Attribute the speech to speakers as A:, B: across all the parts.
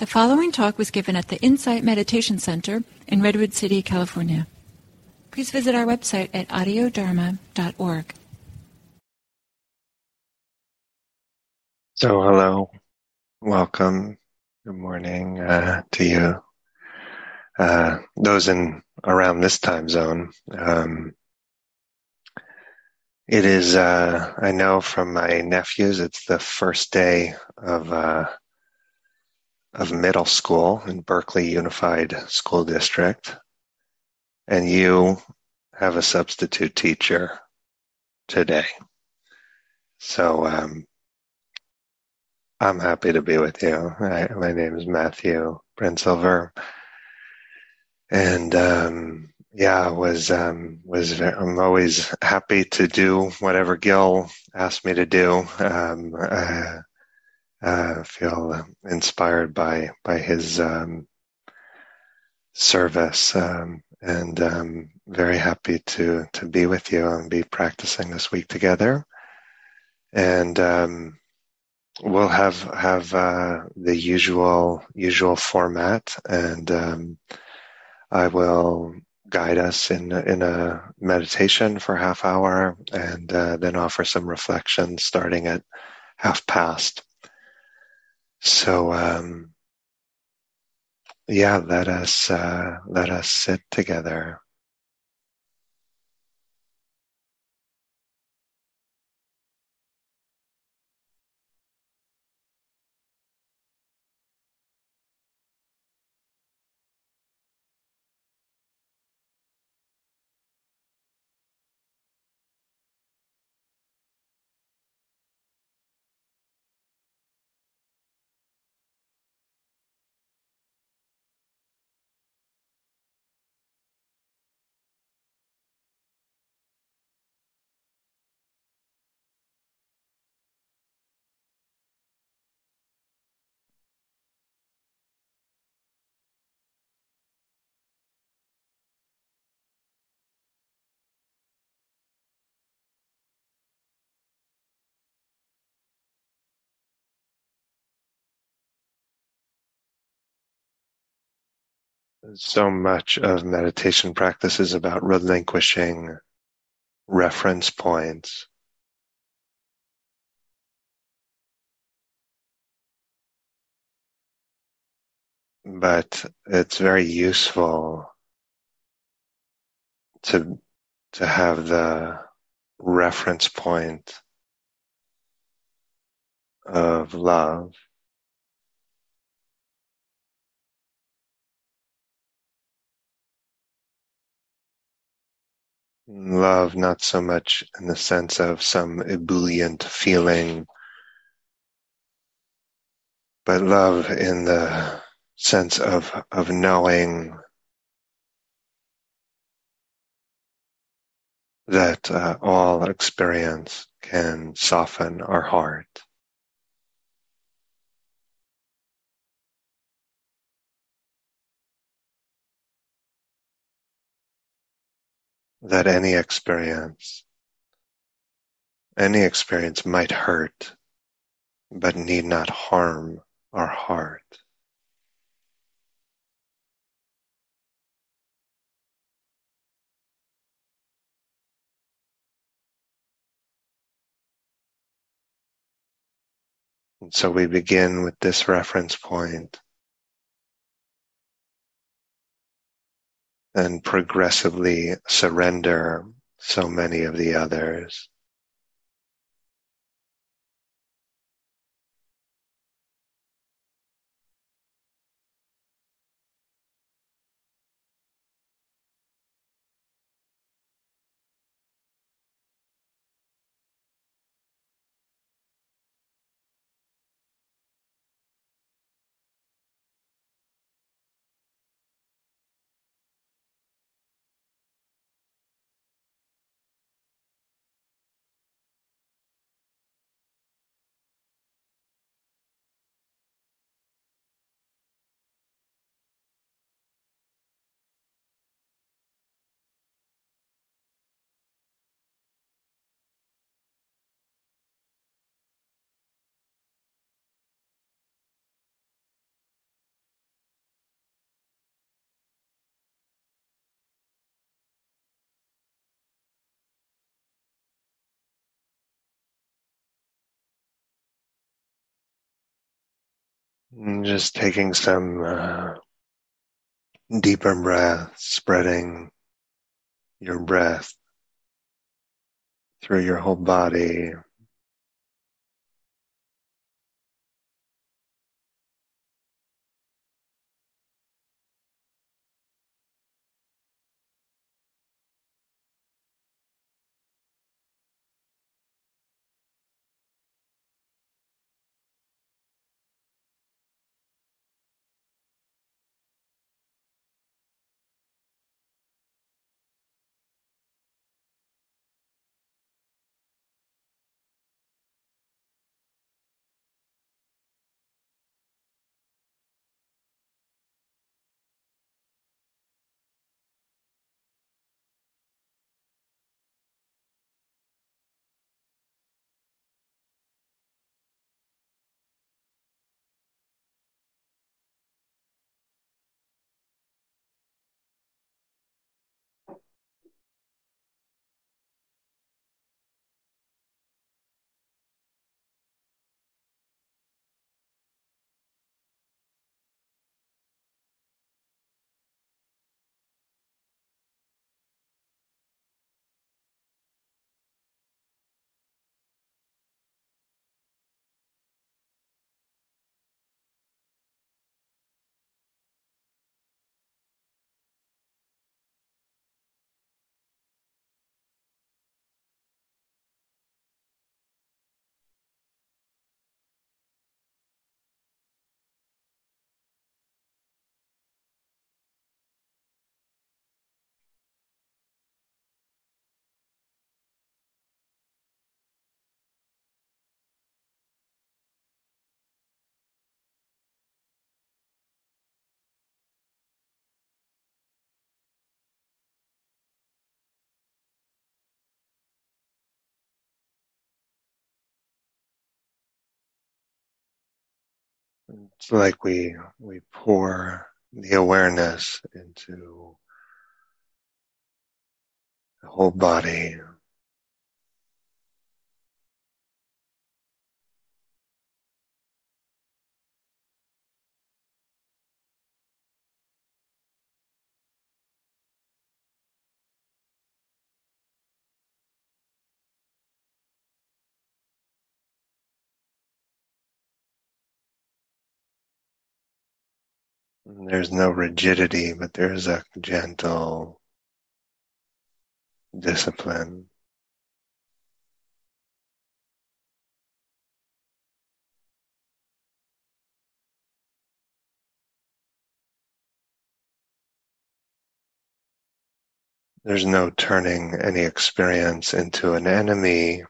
A: The following talk was given at the Insight Meditation Center in Redwood City, California. Please visit our website at audiodharma.org.
B: So, hello, welcome, good morning uh, to you. Uh, those in around this time zone. Um, it is, uh, I know from my nephews, it's the first day of uh, of middle school in Berkeley Unified School District, and you have a substitute teacher today. So um, I'm happy to be with you. I, my name is Matthew Brensilver, and um, yeah, was um, was I'm always happy to do whatever Gil asked me to do. Um, uh, uh, feel inspired by by his um, service, um, and um, very happy to to be with you and be practicing this week together. And um, we'll have have uh, the usual usual format, and um, I will guide us in in a meditation for half hour, and uh, then offer some reflections starting at half past. So, um, yeah, let us uh, let us sit together. So much of meditation practice is about relinquishing reference points. But it's very useful to to have the reference point of love Love, not so much in the sense of some ebullient feeling, but love in the sense of, of knowing that uh, all experience can soften our heart. That any experience, any experience might hurt, but need not harm our heart. And so we begin with this reference point and progressively surrender so many of the others. Just taking some uh, deeper breath, spreading your breath through your whole body. It's like we we pour the awareness into the whole body. There's no rigidity, but there's a gentle discipline. There's no turning any experience into an enemy,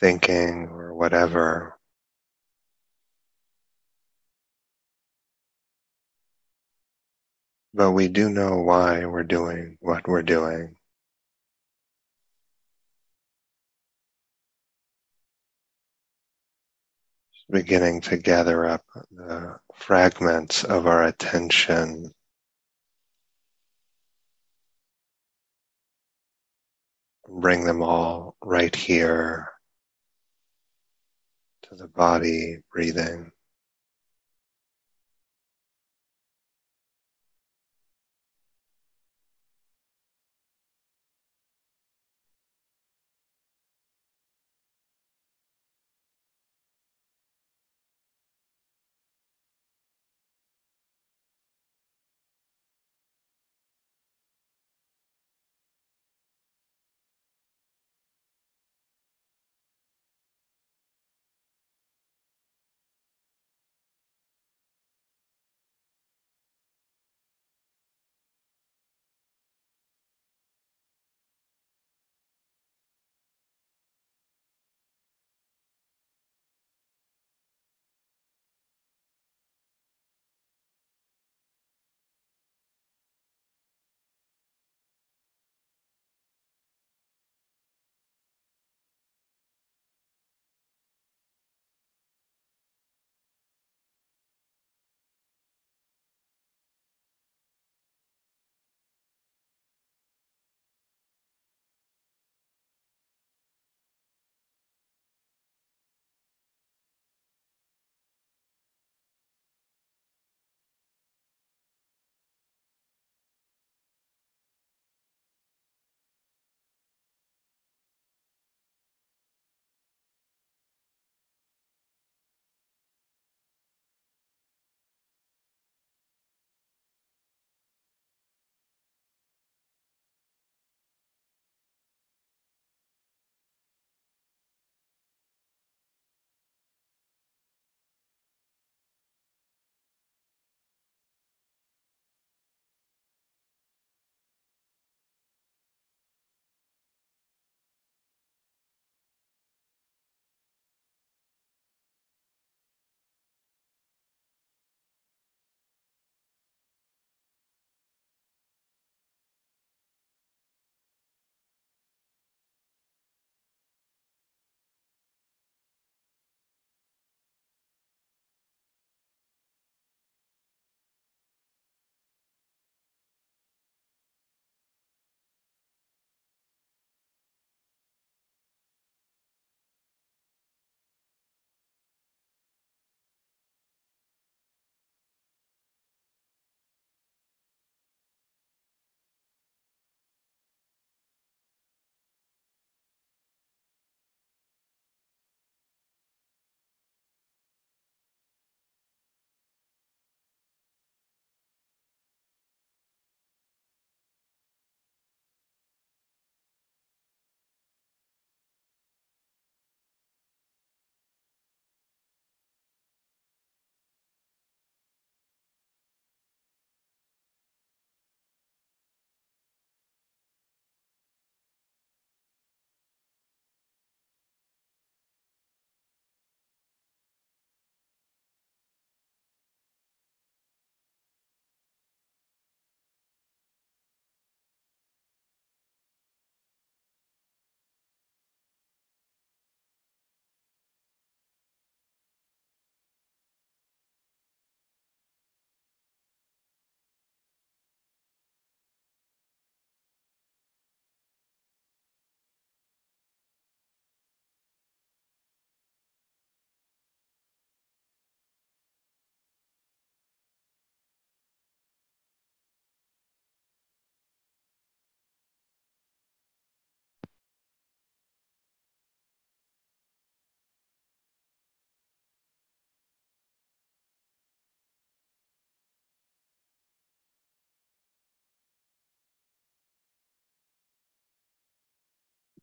B: thinking or whatever. But we do know why we're doing what we're doing. Beginning to gather up the fragments of our attention bring them all right here to the body, breathing.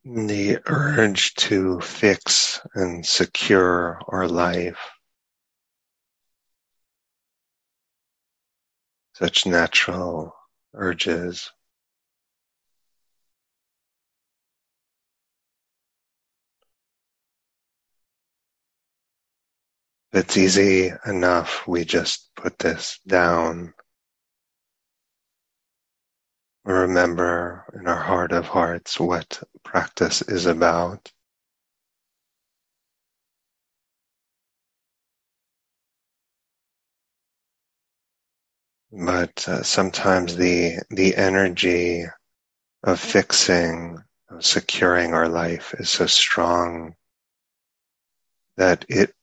B: The urge to fix and secure our life. Such natural urges. It's easy enough we just put this down. Remember in our heart of hearts what practice is about. But uh, sometimes the the energy of fixing, of securing our life is so strong that it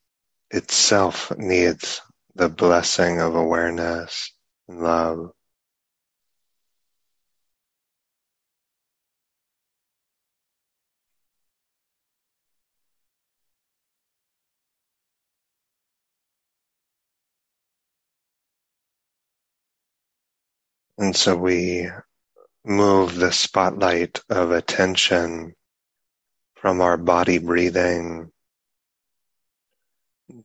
B: itself needs the blessing of awareness and love. And so we move the spotlight of attention from our body breathing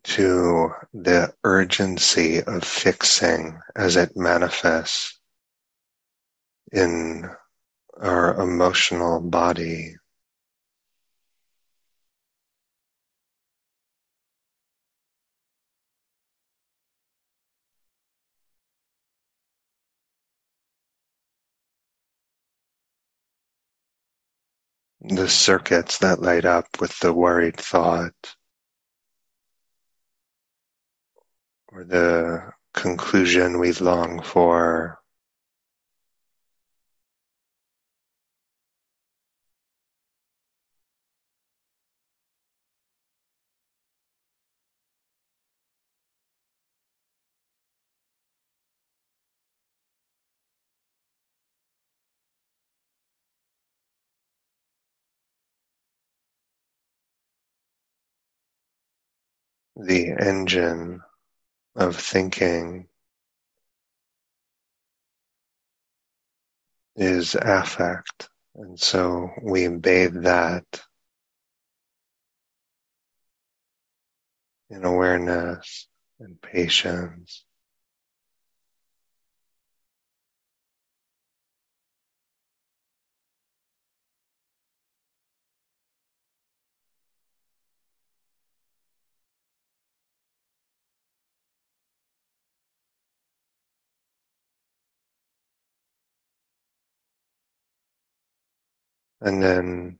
B: to the urgency of fixing as it manifests in our emotional body. The circuits that light up with the worried thought. or the conclusion we long for. The engine of thinking is affect. And so we bathe that in awareness and patience. And then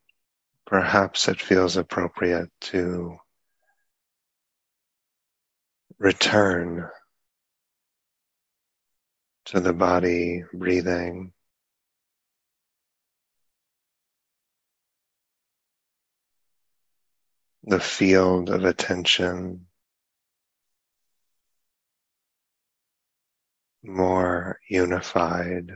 B: perhaps it feels appropriate to return to the body breathing. The field of attention more unified.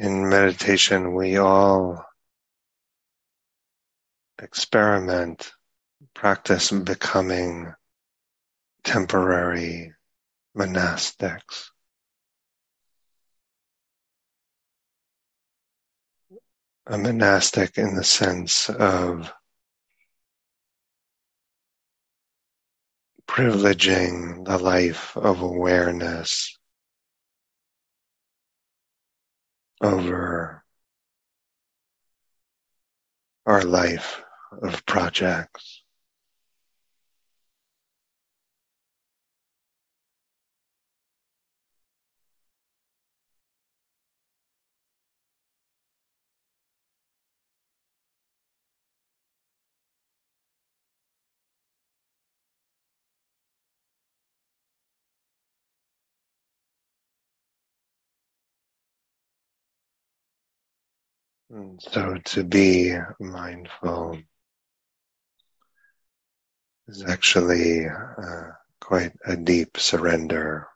B: In meditation, we all experiment, practice becoming temporary monastics. A monastic in the sense of privileging the life of awareness over our life of projects. And so to be mindful is actually uh, quite a deep surrender